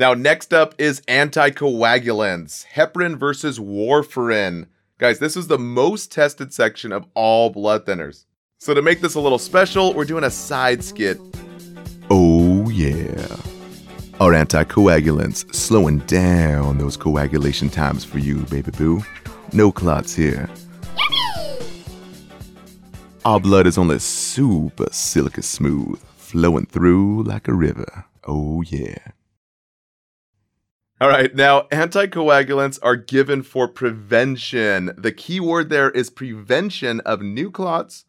Now, next up is anticoagulants, heparin versus warfarin. Guys, this is the most tested section of all blood thinners. So to make this a little special, we're doing a side skit. Oh, yeah. Our anticoagulants slowing down those coagulation times for you, baby boo. No clots here. Our blood is only super silky smooth, flowing through like a river. Oh, yeah. All right, now anticoagulants are given for prevention. The key word there is prevention of new clots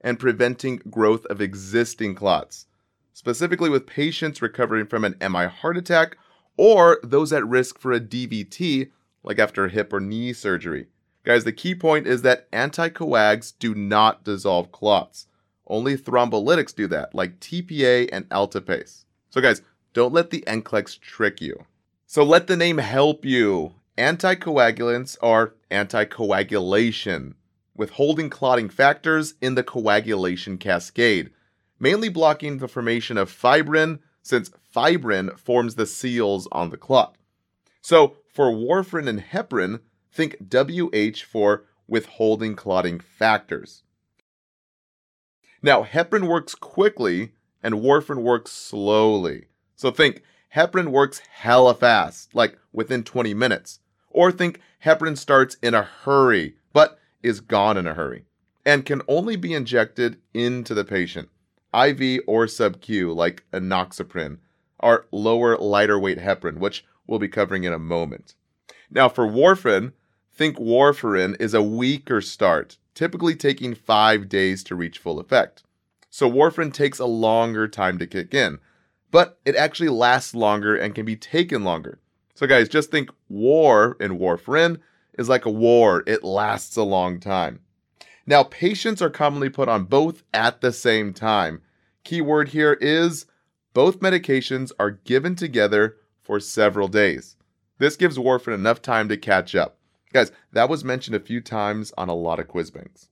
and preventing growth of existing clots, specifically with patients recovering from an MI heart attack or those at risk for a DVT, like after hip or knee surgery. Guys, the key point is that anticoags do not dissolve clots. Only thrombolytics do that, like TPA and alteplase. So, guys, don't let the NCLEX trick you. So let the name help you. Anticoagulants are anticoagulation, withholding clotting factors in the coagulation cascade, mainly blocking the formation of fibrin, since fibrin forms the seals on the clot. So for warfarin and heparin, think WH for withholding clotting factors. Now, heparin works quickly and warfarin works slowly. So think heparin works hella fast, like within 20 minutes. Or think heparin starts in a hurry, but is gone in a hurry, and can only be injected into the patient, IV or sub-Q, like enoxaparin, or lower, lighter weight heparin, which we'll be covering in a moment. Now, for warfarin, think warfarin is a weaker start, typically taking five days to reach full effect. So warfarin takes a longer time to kick in but it actually lasts longer and can be taken longer. So, guys, just think war in warfarin is like a war, it lasts a long time. Now, patients are commonly put on both at the same time. Keyword here is both medications are given together for several days. This gives warfarin enough time to catch up. Guys, that was mentioned a few times on a lot of quiz banks.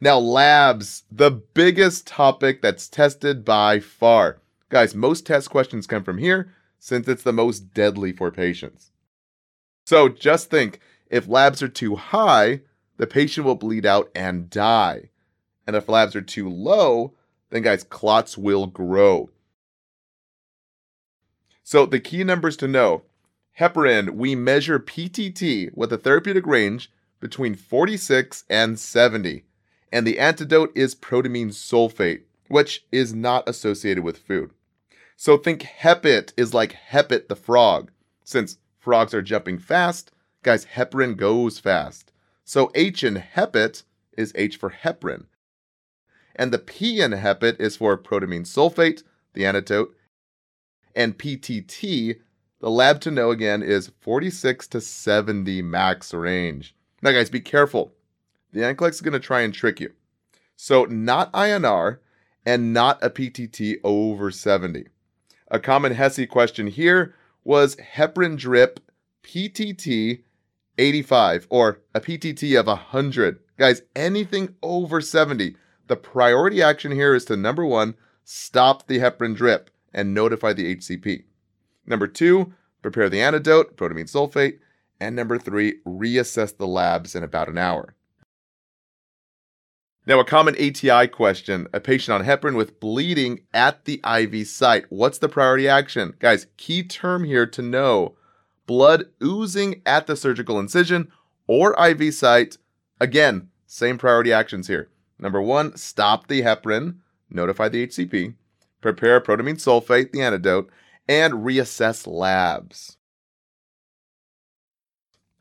Now, labs, the biggest topic that's tested by far. Guys, most test questions come from here since it's the most deadly for patients. So just think if labs are too high, the patient will bleed out and die. And if labs are too low, then guys, clots will grow. So the key numbers to know heparin, we measure PTT with a therapeutic range between 46 and 70. And the antidote is protamine sulfate, which is not associated with food. So think Hepit is like Hepit the frog. Since frogs are jumping fast, guys, heparin goes fast. So H in Hepit is H for heparin. And the P in Hepit is for protamine sulfate, the antidote. And PTT, the lab to know again, is 46 to 70 max range. Now, guys, be careful. The NCLEX is going to try and trick you. So, not INR and not a PTT over 70. A common HESI question here was heparin drip PTT 85 or a PTT of 100. Guys, anything over 70. The priority action here is to number one, stop the heparin drip and notify the HCP. Number two, prepare the antidote, protamine sulfate. And number three, reassess the labs in about an hour. Now, a common ATI question a patient on heparin with bleeding at the IV site. What's the priority action? Guys, key term here to know blood oozing at the surgical incision or IV site. Again, same priority actions here. Number one, stop the heparin, notify the HCP, prepare protamine sulfate, the antidote, and reassess labs.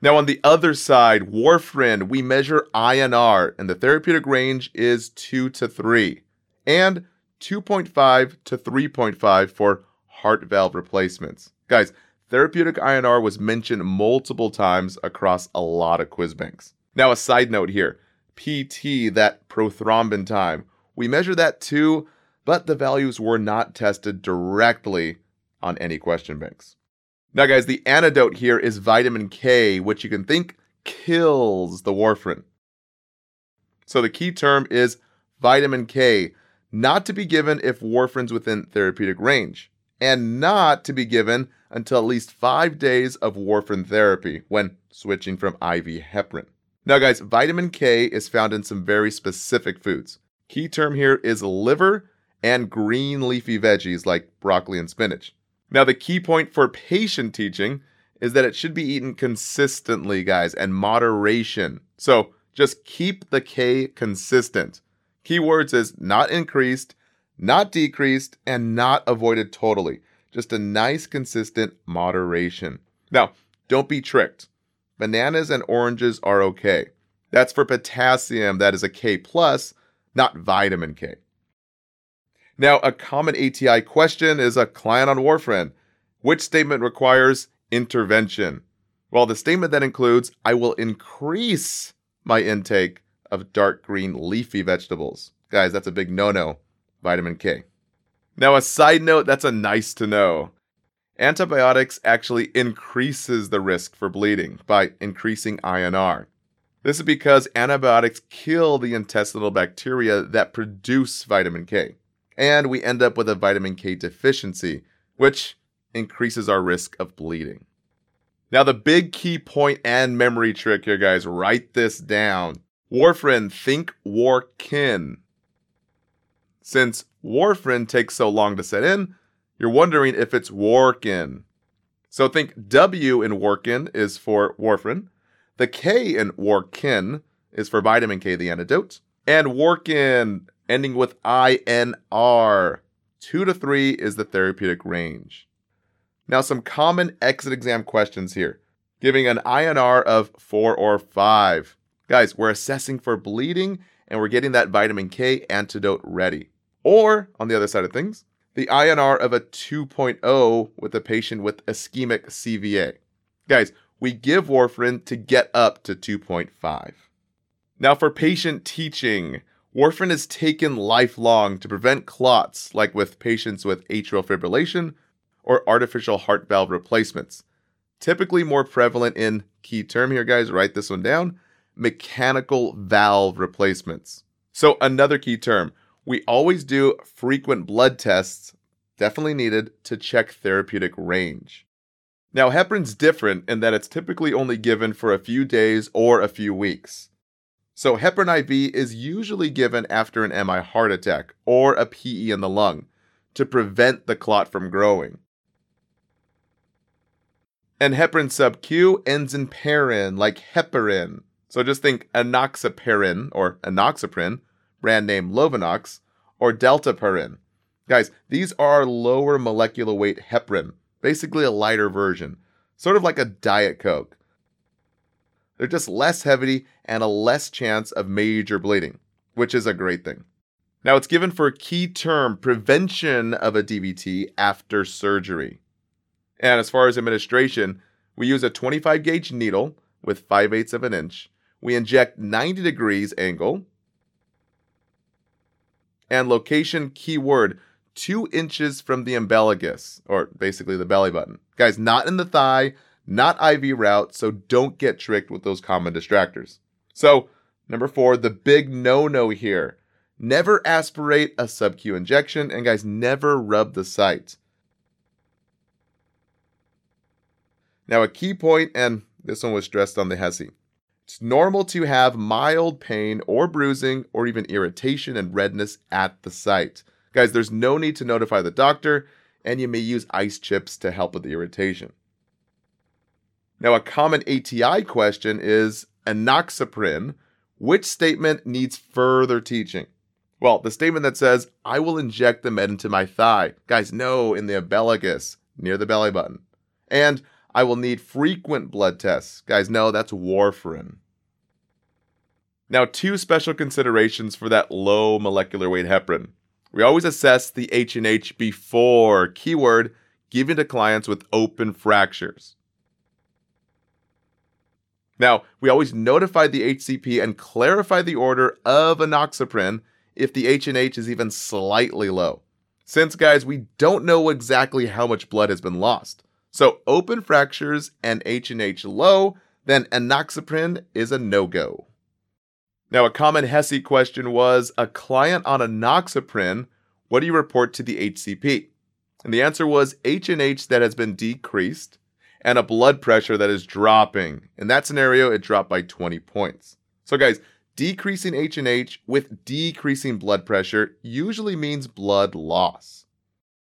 Now, on the other side, warfarin, we measure INR, and the therapeutic range is 2 to 3, and 2.5 to 3.5 for heart valve replacements. Guys, therapeutic INR was mentioned multiple times across a lot of quiz banks. Now, a side note here PT, that prothrombin time, we measure that too, but the values were not tested directly on any question banks. Now, guys, the antidote here is vitamin K, which you can think kills the warfarin. So the key term is vitamin K, not to be given if warfarin's within therapeutic range. and not to be given until at least five days of warfarin therapy when switching from IV heparin. Now, guys, vitamin K is found in some very specific foods. Key term here is liver and green leafy veggies like broccoli and spinach. Now, the key point for patient teaching is that it should be eaten consistently, guys, and moderation. So just keep the K consistent. Keywords is not increased, not decreased, and not avoided totally. Just a nice, consistent moderation. Now, don't be tricked. Bananas and oranges are okay. That's for potassium, that is a K plus, not vitamin K. Now, a common ATI question is a client on warfarin. Which statement requires intervention? Well, the statement that includes, I will increase my intake of dark green leafy vegetables. Guys, that's a big no no. Vitamin K. Now, a side note that's a nice to know. Antibiotics actually increases the risk for bleeding by increasing INR. This is because antibiotics kill the intestinal bacteria that produce vitamin K. And we end up with a vitamin K deficiency, which increases our risk of bleeding. Now, the big key point and memory trick here, guys, write this down. Warfarin, think warkin. Since warfarin takes so long to set in, you're wondering if it's Warkin. So think W in Warkin is for warfarin. The K in Warkin is for vitamin K, the antidote. And Warkin, ending with INR. Two to three is the therapeutic range. Now, some common exit exam questions here, giving an INR of four or five. Guys, we're assessing for bleeding and we're getting that vitamin K antidote ready. Or, on the other side of things, the INR of a 2.0 with a patient with ischemic CVA. Guys, we give warfarin to get up to 2.5. Now, for patient teaching, warfarin is taken lifelong to prevent clots, like with patients with atrial fibrillation or artificial heart valve replacements. Typically more prevalent in key term here, guys, write this one down mechanical valve replacements. So, another key term we always do frequent blood tests, definitely needed, to check therapeutic range. Now, heparin's different in that it's typically only given for a few days or a few weeks. So, heparin IV is usually given after an MI heart attack or a PE in the lung to prevent the clot from growing. And heparin sub Q ends in parin, like heparin. So just think enoxaparin or enoxaparin brand name Lovenox, or Dalteparin. Guys, these are lower molecular weight heparin, basically a lighter version, sort of like a Diet Coke. They're just less heavy and a less chance of major bleeding, which is a great thing. Now, it's given for a key term prevention of a DVT after surgery. And as far as administration, we use a 25 gauge needle with 5 eighths of an inch. We inject 90 degrees angle and location keyword two inches from the umbilicus, or basically the belly button. Guys, not in the thigh, not IV route, so don't get tricked with those common distractors. So, number four, the big no no here. Never aspirate a sub Q injection, and guys, never rub the site. Now, a key point, and this one was stressed on the HESI. It's normal to have mild pain or bruising or even irritation and redness at the site. Guys, there's no need to notify the doctor, and you may use ice chips to help with the irritation. Now, a common ATI question is enoxaparin. Which statement needs further teaching? Well, the statement that says, I will inject the med into my thigh. Guys, no, in the umbilicus, near the belly button. And I will need frequent blood tests. Guys, no, that's warfarin. Now, two special considerations for that low molecular weight heparin. We always assess the H&H before, keyword, given to clients with open fractures. Now, we always notify the HCP and clarify the order of enoxaparin if the H&H is even slightly low. Since, guys, we don't know exactly how much blood has been lost. So open fractures and H&H low, then enoxaparin is a no-go. Now, a common HESI question was a client on enoxaparin, what do you report to the HCP? And the answer was H&H that has been decreased and a blood pressure that is dropping. In that scenario, it dropped by 20 points. So guys, decreasing H&H with decreasing blood pressure usually means blood loss.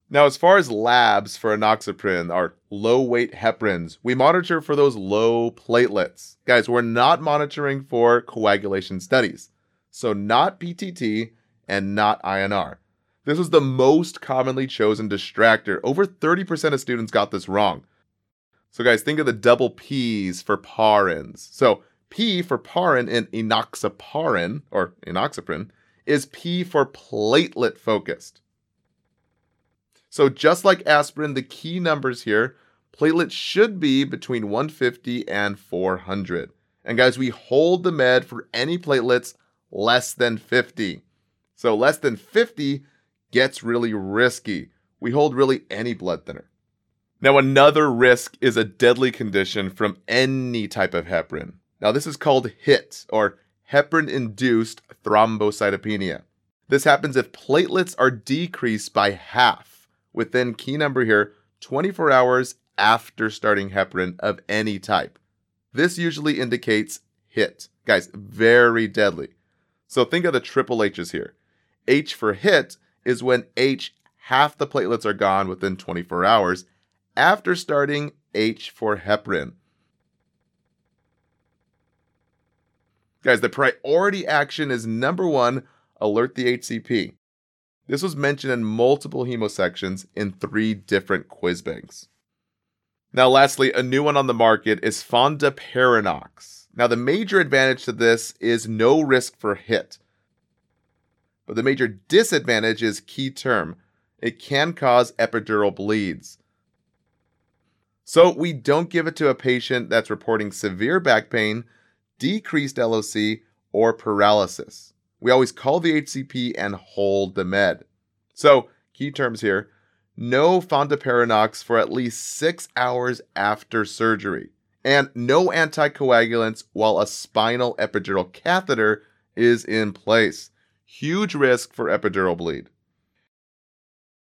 Now, as far as labs for enoxaparin, our low weight heparins, we monitor for those low platelets. Guys, we're not monitoring for coagulation studies. So, not PTT and not INR. This was the most commonly chosen distractor. Over 30% of students got this wrong. So, guys, think of the double P's for parins. So, P for parin in enoxaparin or enoxaparin is P for platelet focused. So, just like aspirin, the key numbers here platelets should be between 150 and 400. And, guys, we hold the med for any platelets less than 50. So, less than 50 gets really risky. We hold really any blood thinner. Now, another risk is a deadly condition from any type of heparin. Now, this is called HIT, or heparin induced thrombocytopenia. This happens if platelets are decreased by half within key number here 24 hours after starting heparin of any type. This usually indicates HIT. Guys, very deadly. So think of the triple H's here. H for HIT is when H, half the platelets are gone within 24 hours after starting H for heparin. Guys, the priority action is number one, alert the HCP. This was mentioned in multiple hemosections in three different quiz banks. Now, lastly, a new one on the market is fondaparinux. Now, the major advantage to this is no risk for hit. But the major disadvantage is key term. It can cause epidural bleeds. So we don't give it to a patient that's reporting severe back pain, decreased LOC, or paralysis. We always call the HCP and hold the med. So, key terms here no fondaparinux for at least six hours after surgery, and no anticoagulants while a spinal epidural catheter is in place huge risk for epidural bleed.